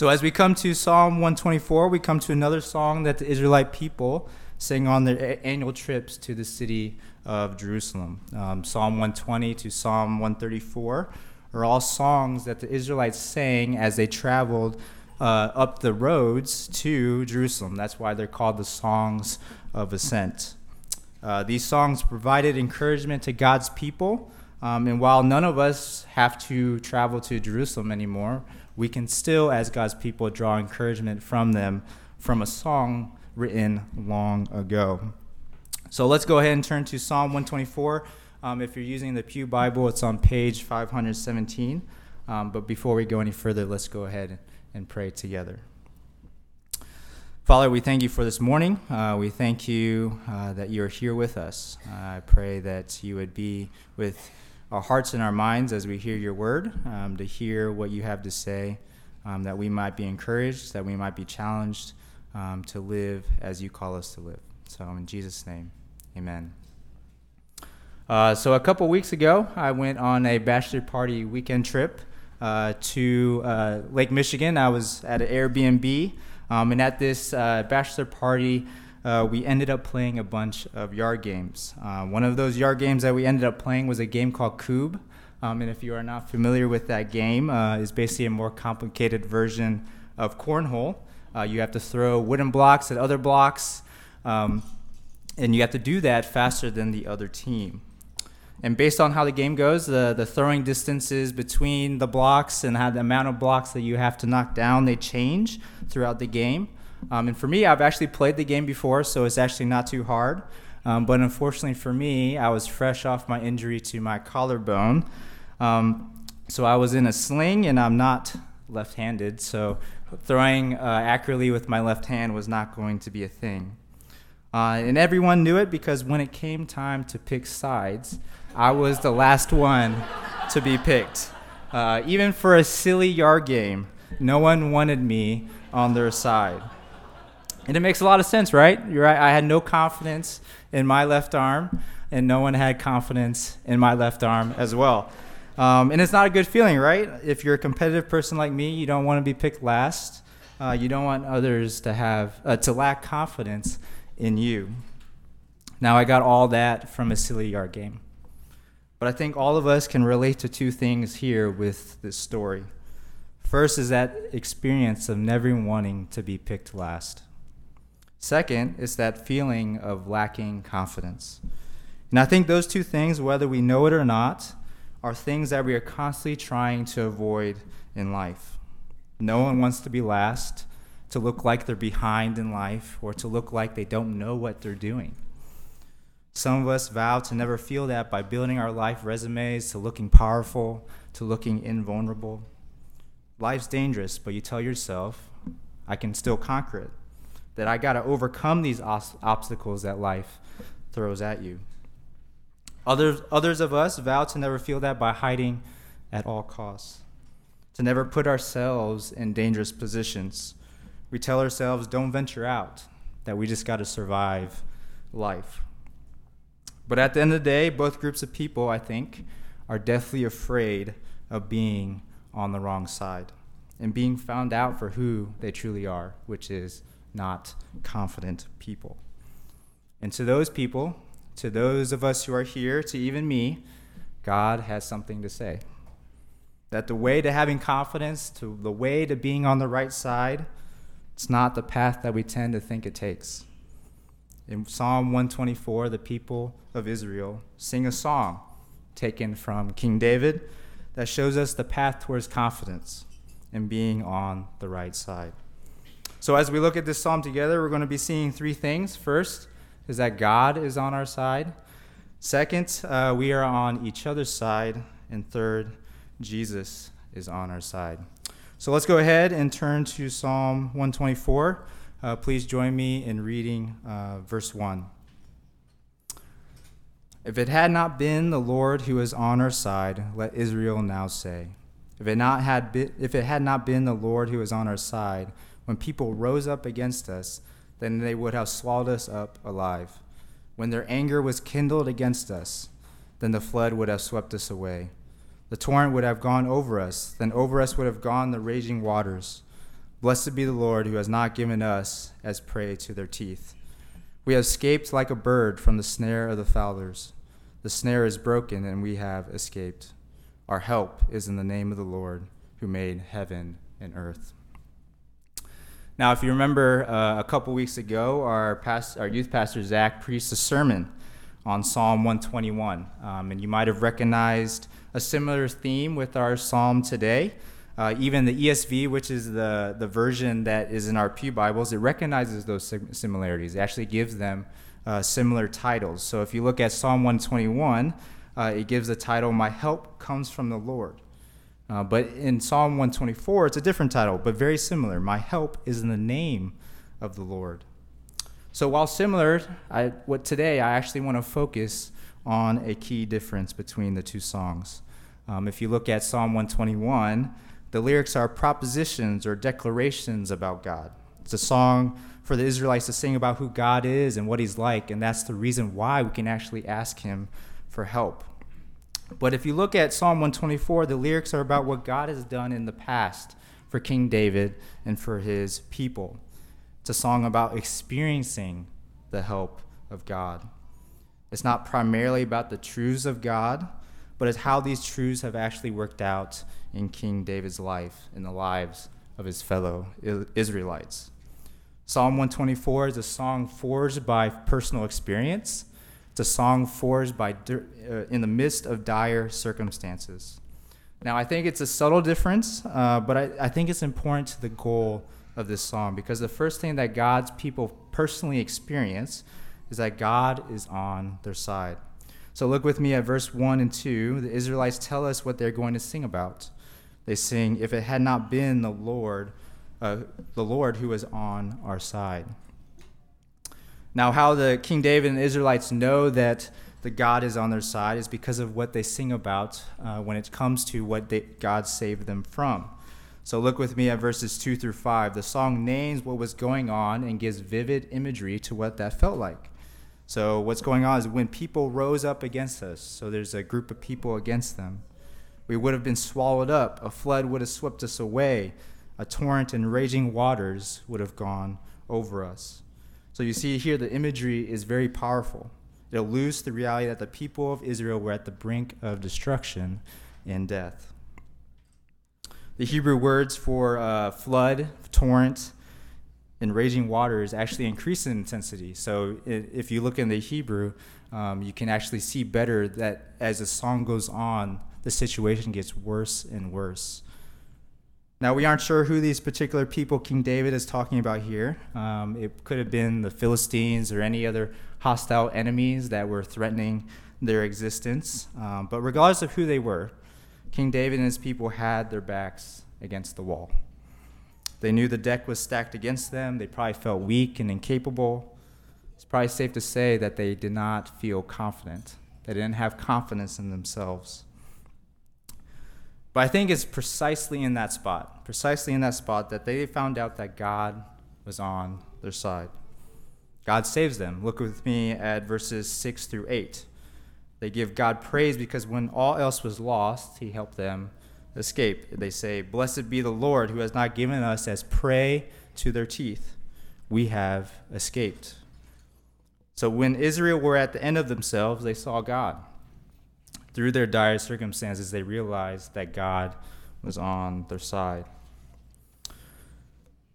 So, as we come to Psalm 124, we come to another song that the Israelite people sing on their annual trips to the city of Jerusalem. Um, Psalm 120 to Psalm 134 are all songs that the Israelites sang as they traveled uh, up the roads to Jerusalem. That's why they're called the Songs of Ascent. Uh, these songs provided encouragement to God's people. Um, and while none of us have to travel to Jerusalem anymore, we can still, as God's people, draw encouragement from them from a song written long ago. So let's go ahead and turn to Psalm 124. Um, if you're using the Pew Bible, it's on page 517. Um, but before we go any further, let's go ahead and pray together. Father, we thank you for this morning. Uh, we thank you uh, that you're here with us. Uh, I pray that you would be with our hearts and our minds as we hear your word, um, to hear what you have to say, um, that we might be encouraged, that we might be challenged um, to live as you call us to live. So, in Jesus' name, amen. Uh, so, a couple weeks ago, I went on a bachelor party weekend trip uh, to uh, Lake Michigan. I was at an Airbnb, um, and at this uh, bachelor party, uh, we ended up playing a bunch of yard games. Uh, one of those yard games that we ended up playing was a game called Kubb. Um, and if you are not familiar with that game, uh, is basically a more complicated version of cornhole. you have to throw wooden blocks at other blocks, um, and you have to do that faster than the other team. And based on how the game goes, the, the throwing distances between the blocks and how the amount of blocks that you have to knock down, they change throughout the game. Um, and for me, I've actually played the game before, so it's actually not too hard. Um, but unfortunately for me, I was fresh off my injury to my collarbone. Um, so I was in a sling, and I'm not left handed, so throwing uh, accurately with my left hand was not going to be a thing. Uh, and everyone knew it because when it came time to pick sides, I was the last one to be picked. Uh, even for a silly yard game, no one wanted me on their side. And it makes a lot of sense, right? You're right. I had no confidence in my left arm, and no one had confidence in my left arm as well. Um, and it's not a good feeling, right? If you're a competitive person like me, you don't want to be picked last. Uh, you don't want others to have uh, to lack confidence in you. Now, I got all that from a silly yard game. But I think all of us can relate to two things here with this story. First is that experience of never wanting to be picked last. Second is that feeling of lacking confidence. And I think those two things, whether we know it or not, are things that we are constantly trying to avoid in life. No one wants to be last, to look like they're behind in life, or to look like they don't know what they're doing. Some of us vow to never feel that by building our life resumes to looking powerful, to looking invulnerable. Life's dangerous, but you tell yourself, I can still conquer it. That I got to overcome these os- obstacles that life throws at you. Others, others of us vow to never feel that by hiding at all costs, to never put ourselves in dangerous positions. We tell ourselves, don't venture out, that we just got to survive life. But at the end of the day, both groups of people, I think, are deathly afraid of being on the wrong side and being found out for who they truly are, which is not confident people. And to those people, to those of us who are here, to even me, God has something to say. That the way to having confidence, to the way to being on the right side, it's not the path that we tend to think it takes. In Psalm 124, the people of Israel sing a song taken from King David that shows us the path towards confidence and being on the right side. So, as we look at this psalm together, we're going to be seeing three things. First is that God is on our side. Second, uh, we are on each other's side. And third, Jesus is on our side. So, let's go ahead and turn to Psalm 124. Uh, please join me in reading uh, verse 1. If it had not been the Lord who is on our side, let Israel now say. If it, not had if it had not been the Lord who is on our side, when people rose up against us, then they would have swallowed us up alive. When their anger was kindled against us, then the flood would have swept us away. The torrent would have gone over us, then over us would have gone the raging waters. Blessed be the Lord who has not given us as prey to their teeth. We have escaped like a bird from the snare of the fowlers. The snare is broken, and we have escaped. Our help is in the name of the Lord who made heaven and earth. Now, if you remember uh, a couple weeks ago, our, past, our youth pastor Zach preached a sermon on Psalm 121. Um, and you might have recognized a similar theme with our psalm today. Uh, even the ESV, which is the, the version that is in our Pew Bibles, it recognizes those similarities. It actually gives them uh, similar titles. So if you look at Psalm 121, uh, it gives the title, My Help Comes from the Lord. Uh, but in Psalm 124, it's a different title, but very similar. My help is in the name of the Lord. So while similar, I, what today I actually want to focus on a key difference between the two songs. Um, if you look at Psalm 121, the lyrics are propositions or declarations about God. It's a song for the Israelites to sing about who God is and what He's like, and that's the reason why we can actually ask Him for help. But if you look at Psalm 124, the lyrics are about what God has done in the past for King David and for his people. It's a song about experiencing the help of God. It's not primarily about the truths of God, but it's how these truths have actually worked out in King David's life, in the lives of his fellow Israelites. Psalm 124 is a song forged by personal experience a song forged by uh, in the midst of dire circumstances. Now, I think it's a subtle difference, uh, but I, I think it's important to the goal of this song because the first thing that God's people personally experience is that God is on their side. So look with me at verse 1 and 2. The Israelites tell us what they're going to sing about. They sing, If it had not been the Lord, uh, the Lord who was on our side. Now, how the King David and the Israelites know that the God is on their side is because of what they sing about uh, when it comes to what they, God saved them from. So look with me at verses 2 through 5. The song names what was going on and gives vivid imagery to what that felt like. So, what's going on is when people rose up against us, so there's a group of people against them, we would have been swallowed up. A flood would have swept us away. A torrent and raging waters would have gone over us. So you see here the imagery is very powerful. It alludes to the reality that the people of Israel were at the brink of destruction and death. The Hebrew words for uh, flood, torrent, and raging waters actually increase in intensity. So if you look in the Hebrew, um, you can actually see better that as the song goes on, the situation gets worse and worse. Now, we aren't sure who these particular people King David is talking about here. Um, it could have been the Philistines or any other hostile enemies that were threatening their existence. Um, but regardless of who they were, King David and his people had their backs against the wall. They knew the deck was stacked against them. They probably felt weak and incapable. It's probably safe to say that they did not feel confident. They didn't have confidence in themselves. But I think it's precisely in that spot, precisely in that spot, that they found out that God was on their side. God saves them. Look with me at verses 6 through 8. They give God praise because when all else was lost, he helped them escape. They say, Blessed be the Lord who has not given us as prey to their teeth. We have escaped. So when Israel were at the end of themselves, they saw God through their dire circumstances, they realized that God was on their side.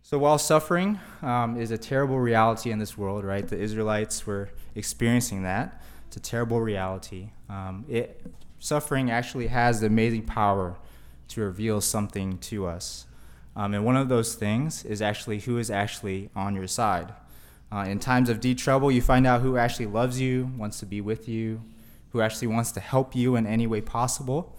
So while suffering um, is a terrible reality in this world, right? The Israelites were experiencing that. It's a terrible reality. Um, it, suffering actually has the amazing power to reveal something to us. Um, and one of those things is actually who is actually on your side. Uh, in times of deep trouble, you find out who actually loves you, wants to be with you, who actually wants to help you in any way possible.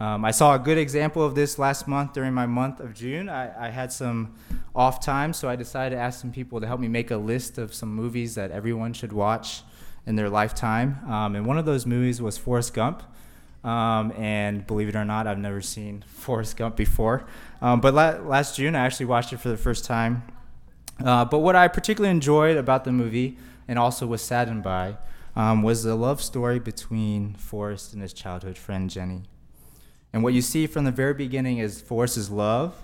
Um, I saw a good example of this last month during my month of June. I, I, had some off time, so I decided to ask some people to help me make a list of some movies that everyone should watch in their lifetime. Um, and one of those movies was Forrest Gump. Um, and believe it or not, I've never seen Forrest Gump before. Um, but la- last June, I actually watched it for the first time. Uh, but what I particularly enjoyed about the movie and also was saddened by um, was the love story between Forrest and his childhood friend Jenny. And what you see from the very beginning is Forrest's love,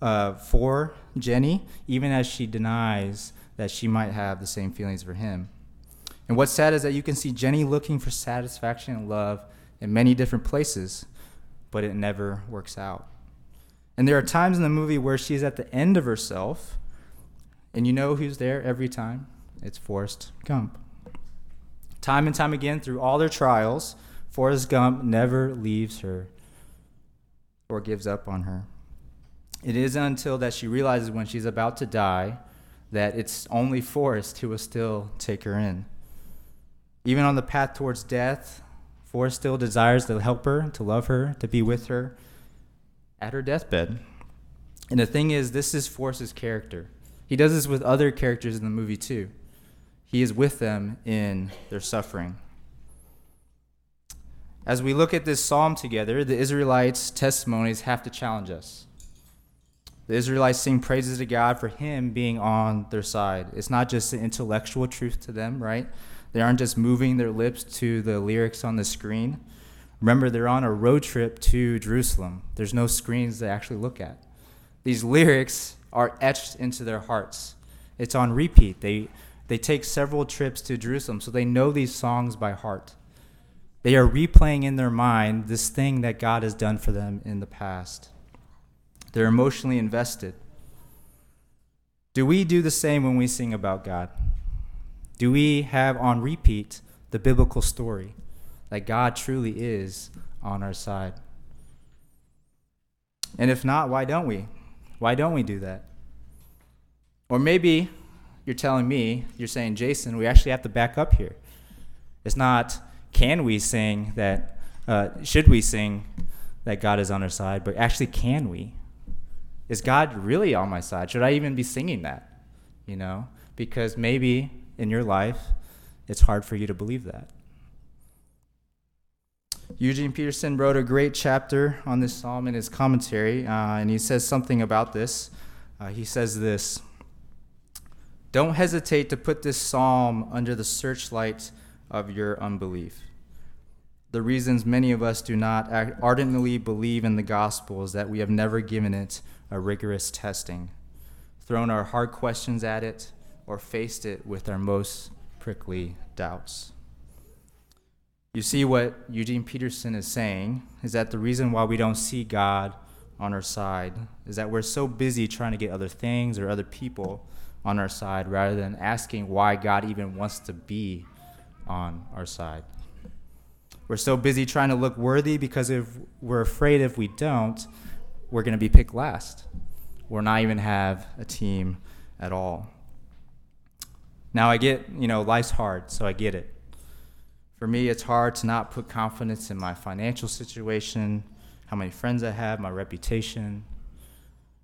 uh, for Jenny, even as she denies that she might have the same feelings for him. And what's sad is that you can see Jenny looking for satisfaction and love in many different places, but it never works out. And there are times in the movie where she's at the end of herself, and you know who's there every time? It's Forrest Gump. Time and time again, through all their trials, Forrest Gump never leaves her or gives up on her. It isn't until that she realizes when she's about to die that it's only Forrest who will still take her in. Even on the path towards death, Forrest still desires to help her, to love her, to be with her at her deathbed. And the thing is, this is Forrest's character. He does this with other characters in the movie too. He is with them in their suffering. As we look at this psalm together, the Israelites' testimonies have to challenge us. The Israelites sing praises to God for Him being on their side. It's not just an intellectual truth to them, right? They aren't just moving their lips to the lyrics on the screen. Remember, they're on a road trip to Jerusalem. There's no screens to actually look at. These lyrics are etched into their hearts. It's on repeat. They, they take several trips to Jerusalem, so they know these songs by heart. They are replaying in their mind this thing that God has done for them in the past. They're emotionally invested. Do we do the same when we sing about God? Do we have on repeat the biblical story that God truly is on our side? And if not, why don't we? Why don't we do that? Or maybe you're telling me, you're saying, Jason, we actually have to back up here. It's not, can we sing that, uh, should we sing that God is on our side, but actually, can we? is God really on my side? Should I even be singing that? You know, because maybe in your life, it's hard for you to believe that. Eugene Peterson wrote a great chapter on this psalm in his commentary, uh, and he says something about this. Uh, he says this Don't hesitate to put this psalm under the searchlight of your unbelief. The reasons many of us do not ardently believe in the gospel is that we have never given it a rigorous testing, thrown our hard questions at it, or faced it with our most prickly doubts. You see, what Eugene Peterson is saying is that the reason why we don't see God on our side is that we're so busy trying to get other things or other people on our side rather than asking why God even wants to be on our side. We're so busy trying to look worthy because if we're afraid if we don't, we're going to be picked last or not even have a team at all. Now, I get, you know, life's hard, so I get it. For me, it's hard to not put confidence in my financial situation, how many friends I have, my reputation,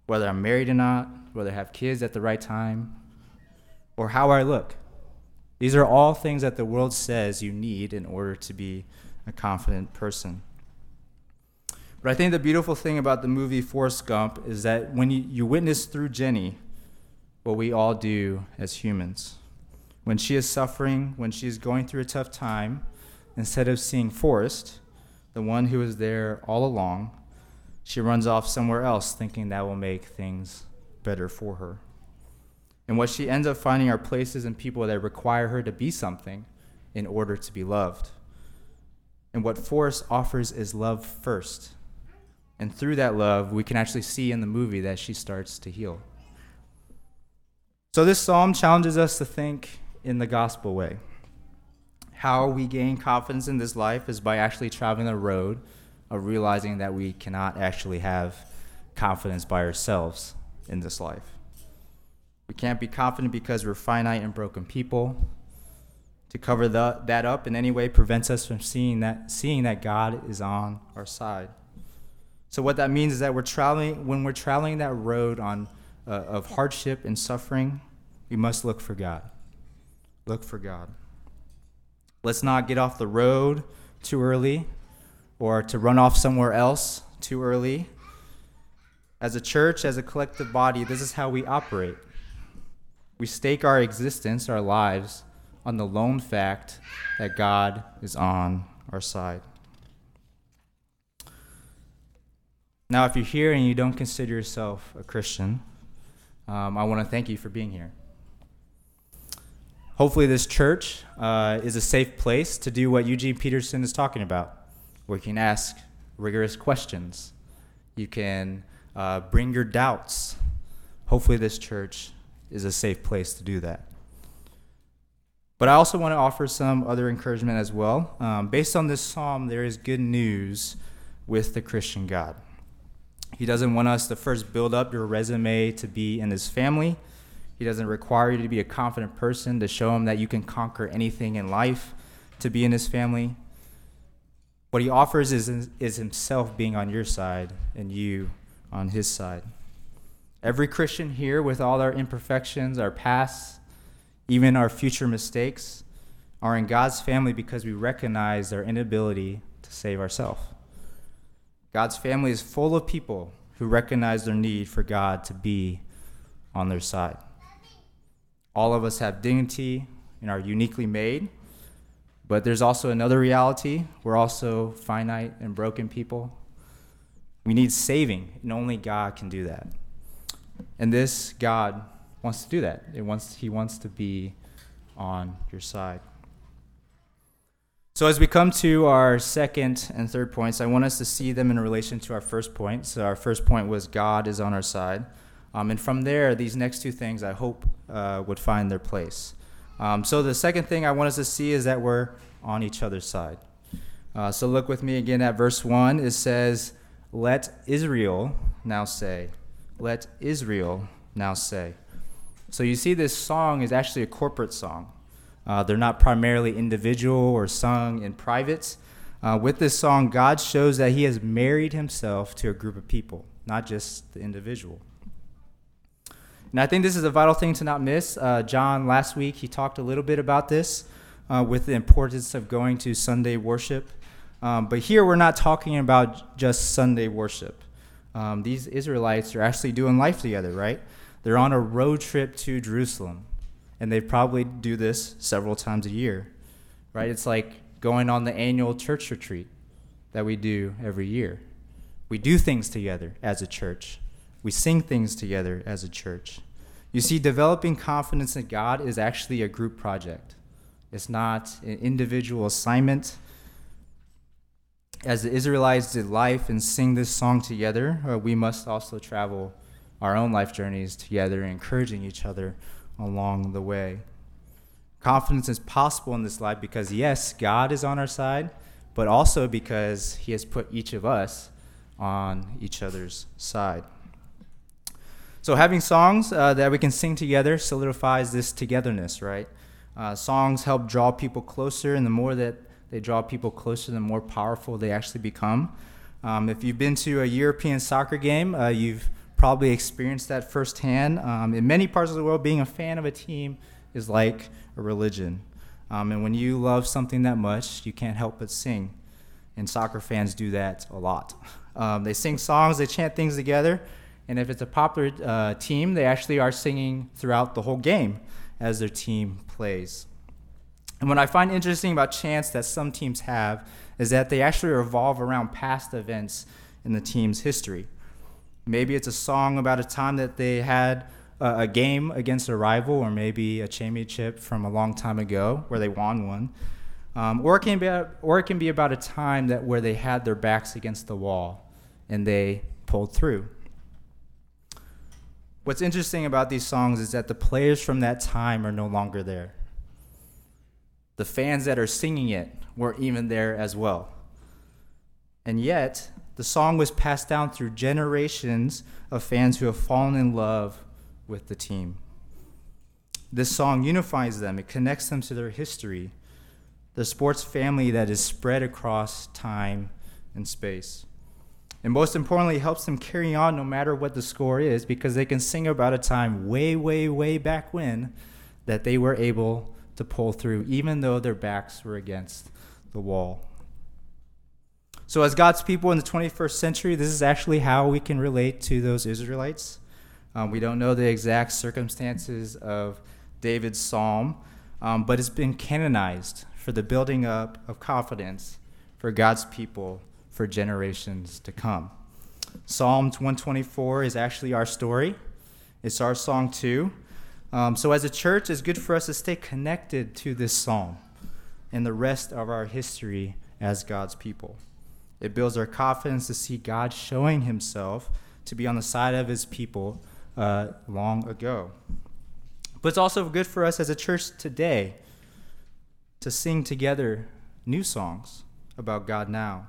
whether I'm married or not, whether I have kids at the right time, or how I look. These are all things that the world says you need in order to be a confident person. But I think the beautiful thing about the movie Forrest Gump is that when you, you witness through Jenny what we all do as humans, when she is suffering, when she is going through a tough time, instead of seeing Forrest, the one who was there all along, she runs off somewhere else thinking that will make things better for her. And what she ends up finding are places and people that require her to be something in order to be loved. And what Forrest offers is love first and through that love, we can actually see in the movie that she starts to heal. So, this psalm challenges us to think in the gospel way. How we gain confidence in this life is by actually traveling the road of realizing that we cannot actually have confidence by ourselves in this life. We can't be confident because we're finite and broken people. To cover the, that up in any way prevents us from seeing that, seeing that God is on our side. So what that means is that we're traveling when we're traveling that road on uh, of hardship and suffering, we must look for God. Look for God. Let's not get off the road too early or to run off somewhere else too early. As a church, as a collective body, this is how we operate. We stake our existence, our lives, on the lone fact that God is on our side. Now, if you're here and you don't consider yourself a Christian, um, I want to thank you for being here. Hopefully, this church uh, is a safe place to do what Eugene Peterson is talking about, where you can ask rigorous questions. You can uh, bring your doubts. Hopefully, this church is a safe place to do that. But I also want to offer some other encouragement as well. Um, based on this psalm, there is good news with the Christian God. He doesn't want us to first build up your resume to be in his family. He doesn't require you to be a confident person to show him that you can conquer anything in life to be in his family. What he offers is, is himself being on your side and you on his side. Every Christian here, with all our imperfections, our past, even our future mistakes, are in God's family because we recognize our inability to save ourselves. God's family is full of people who recognize their need for God to be on their side. All of us have dignity and are uniquely made, but there's also another reality. We're also finite and broken people. We need saving, and only God can do that. And this God wants to do that. It wants, he wants to be on your side. So, as we come to our second and third points, I want us to see them in relation to our first point. So, our first point was God is on our side. Um, and from there, these next two things I hope uh, would find their place. Um, so, the second thing I want us to see is that we're on each other's side. Uh, so, look with me again at verse 1. It says, Let Israel now say. Let Israel now say. So, you see, this song is actually a corporate song. Uh, they're not primarily individual or sung in private. Uh, with this song, God shows that He has married Himself to a group of people, not just the individual. And I think this is a vital thing to not miss. Uh, John, last week, he talked a little bit about this uh, with the importance of going to Sunday worship. Um, but here, we're not talking about just Sunday worship. Um, these Israelites are actually doing life together, right? They're on a road trip to Jerusalem and they probably do this several times a year, right? It's like going on the annual church retreat that we do every year. We do things together as a church, we sing things together as a church. You see, developing confidence in God is actually a group project, it's not an individual assignment. As the Israelites did life and sing this song together, uh, we must also travel our own life journeys together, encouraging each other along the way. Confidence is possible in this life because, yes, God is on our side, but also because He has put each of us on each other's side. So, having songs uh, that we can sing together solidifies this togetherness, right? Uh, songs help draw people closer, and the more that they draw people closer, the more powerful they actually become. Um, if you've been to a European soccer game, uh, you've probably experienced that firsthand. Um, in many parts of the world, being a fan of a team is like a religion. Um, and when you love something that much, you can't help but sing. And soccer fans do that a lot. Um, they sing songs, they chant things together, and if it's a popular uh, team, they actually are singing throughout the whole game as their team plays. And what I find interesting about chants that some teams have is that they actually revolve around past events in the team's history. Maybe it's a song about a time that they had a, a game against a rival, or maybe a championship from a long time ago where they won one. Um, or, it can be, or it can be about a time that where they had their backs against the wall and they pulled through. What's interesting about these songs is that the players from that time are no longer there. The fans that are singing it weren't even there as well. And yet, the song was passed down through generations of fans who have fallen in love with the team. This song unifies them, it connects them to their history, the sports family that is spread across time and space. And most importantly, helps them carry on no matter what the score is because they can sing about a time way, way, way back when that they were able to pull through, even though their backs were against the wall. So, as God's people in the 21st century, this is actually how we can relate to those Israelites. Um, we don't know the exact circumstances of David's psalm, um, but it's been canonized for the building up of confidence for God's people for generations to come. Psalm 124 is actually our story, it's our song too. Um, so, as a church, it's good for us to stay connected to this psalm and the rest of our history as God's people. It builds our confidence to see God showing himself to be on the side of his people uh, long ago. But it's also good for us as a church today to sing together new songs about God now,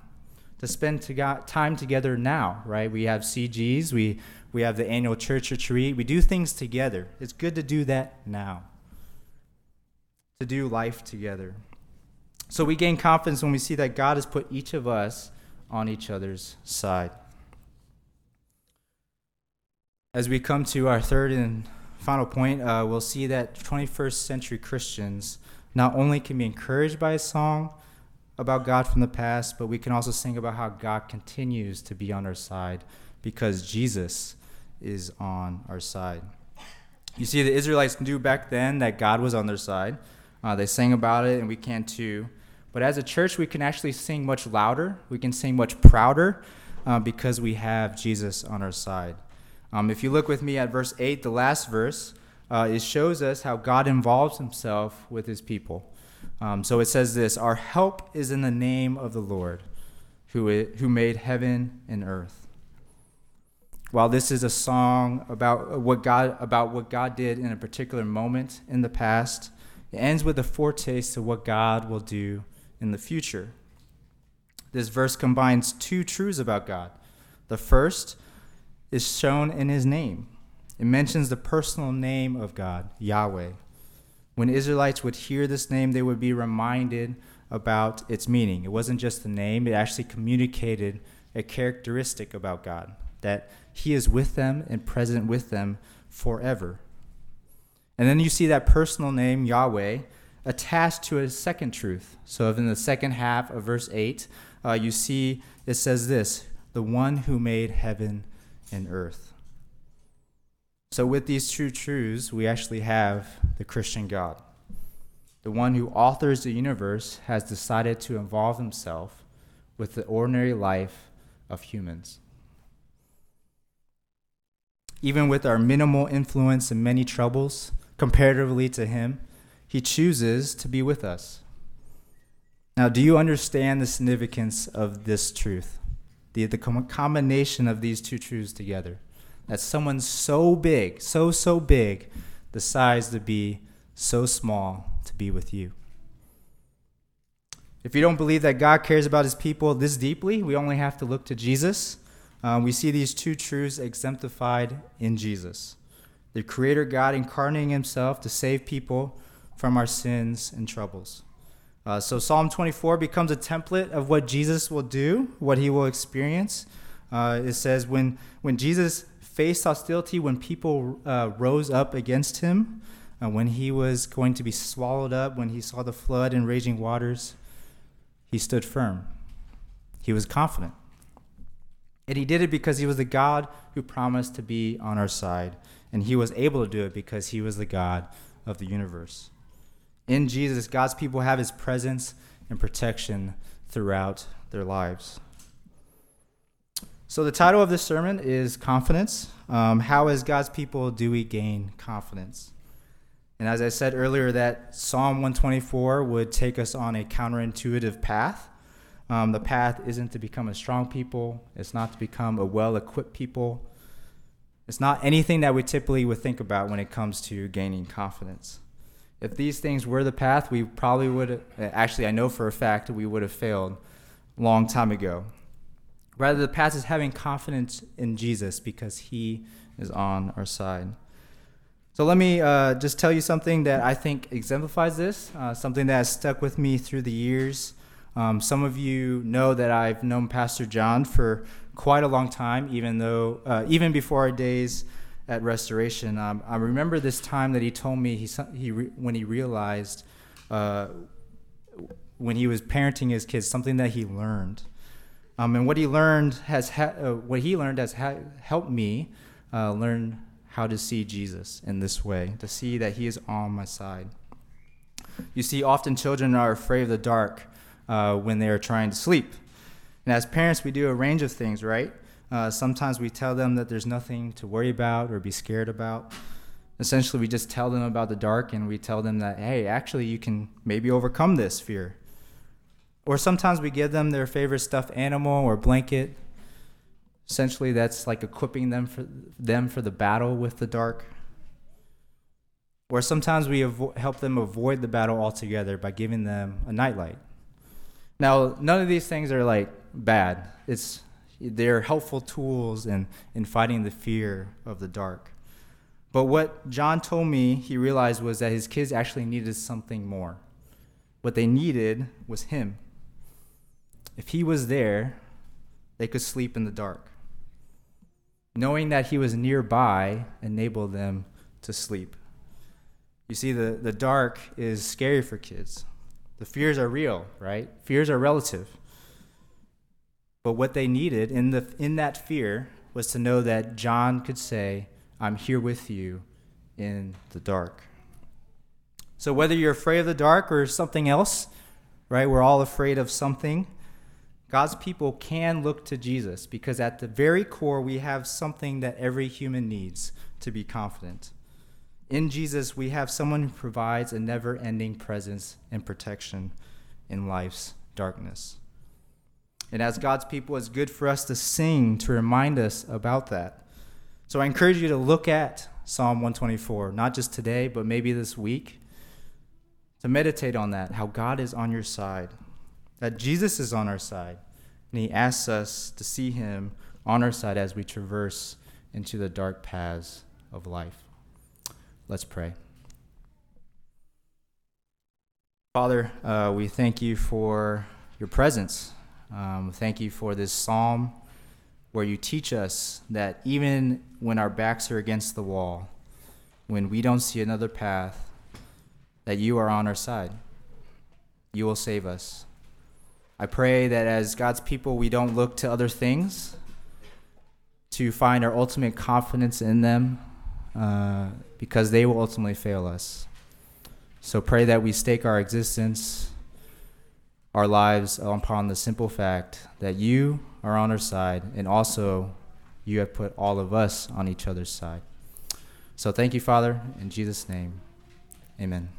to spend to God, time together now, right? We have CGs, we, we have the annual church retreat, we do things together. It's good to do that now, to do life together. So we gain confidence when we see that God has put each of us on each other's side. As we come to our third and final point, uh, we'll see that 21st century Christians not only can be encouraged by a song about God from the past, but we can also sing about how God continues to be on our side because Jesus is on our side. You see, the Israelites knew back then that God was on their side. Uh, they sang about it, and we can too. But as a church, we can actually sing much louder. We can sing much prouder uh, because we have Jesus on our side. Um, if you look with me at verse 8, the last verse, uh, it shows us how God involves himself with his people. Um, so it says this Our help is in the name of the Lord, who, who made heaven and earth. While this is a song about what God about what God did in a particular moment in the past, it ends with a foretaste of what God will do in the future. This verse combines two truths about God. The first is shown in his name. It mentions the personal name of God, Yahweh. When Israelites would hear this name, they would be reminded about its meaning. It wasn't just the name, it actually communicated a characteristic about God that He is with them and present with them forever. And then you see that personal name, Yahweh, attached to a second truth. So, in the second half of verse 8, uh, you see it says this the one who made heaven and earth. So, with these two truths, we actually have the Christian God. The one who authors the universe has decided to involve himself with the ordinary life of humans. Even with our minimal influence and many troubles, comparatively to him, he chooses to be with us. Now, do you understand the significance of this truth? The, the combination of these two truths together that someone so big, so, so big, decides to be so small to be with you. If you don't believe that God cares about his people this deeply, we only have to look to Jesus. Um, we see these two truths exemplified in Jesus the Creator God incarnating himself to save people from our sins and troubles. Uh, so, Psalm 24 becomes a template of what Jesus will do, what he will experience. Uh, it says, when, when Jesus faced hostility when people uh, rose up against him, uh, when he was going to be swallowed up, when he saw the flood and raging waters, he stood firm. He was confident. And he did it because he was the God who promised to be on our side. And he was able to do it because he was the God of the universe. In Jesus, God's people have his presence and protection throughout their lives. So, the title of this sermon is Confidence. Um, how, as God's people, do we gain confidence? And as I said earlier, that Psalm 124 would take us on a counterintuitive path. Um, the path isn't to become a strong people, it's not to become a well equipped people. It's not anything that we typically would think about when it comes to gaining confidence. If these things were the path, we probably would, actually, I know for a fact we would have failed long time ago. Rather, the path is having confidence in Jesus because he is on our side. So let me uh, just tell you something that I think exemplifies this, uh, something that has stuck with me through the years. Um, some of you know that I've known Pastor John for quite a long time, even though uh, even before our days at Restoration. Um, I remember this time that he told me he, he re- when he realized uh, when he was parenting his kids something that he learned um, and what he learned has ha- uh, what he learned has ha- helped me uh, learn how to see Jesus in this way, to see that He is on my side. You see, often children are afraid of the dark uh, when they are trying to sleep. And as parents, we do a range of things, right? Uh, sometimes we tell them that there's nothing to worry about or be scared about. Essentially, we just tell them about the dark and we tell them that, hey, actually, you can maybe overcome this fear. Or sometimes we give them their favorite stuffed animal or blanket. Essentially, that's like equipping them for them for the battle with the dark. Or sometimes we avo- help them avoid the battle altogether by giving them a nightlight. Now, none of these things are like bad. It's they're helpful tools in, in fighting the fear of the dark. But what John told me he realized was that his kids actually needed something more. What they needed was him. If he was there, they could sleep in the dark. Knowing that he was nearby enabled them to sleep. You see, the, the dark is scary for kids. The fears are real, right? Fears are relative. But what they needed in, the, in that fear was to know that John could say, I'm here with you in the dark. So, whether you're afraid of the dark or something else, right? We're all afraid of something. God's people can look to Jesus because at the very core, we have something that every human needs to be confident. In Jesus, we have someone who provides a never ending presence and protection in life's darkness. And as God's people, it's good for us to sing to remind us about that. So I encourage you to look at Psalm 124, not just today, but maybe this week, to meditate on that, how God is on your side, that Jesus is on our side, and He asks us to see Him on our side as we traverse into the dark paths of life. Let's pray. Father, uh, we thank you for your presence. Um, thank you for this psalm where you teach us that even when our backs are against the wall, when we don't see another path, that you are on our side. You will save us. I pray that as God's people, we don't look to other things to find our ultimate confidence in them uh, because they will ultimately fail us. So pray that we stake our existence, our lives upon the simple fact that you are on our side and also you have put all of us on each other's side. So thank you, Father, in Jesus' name. Amen.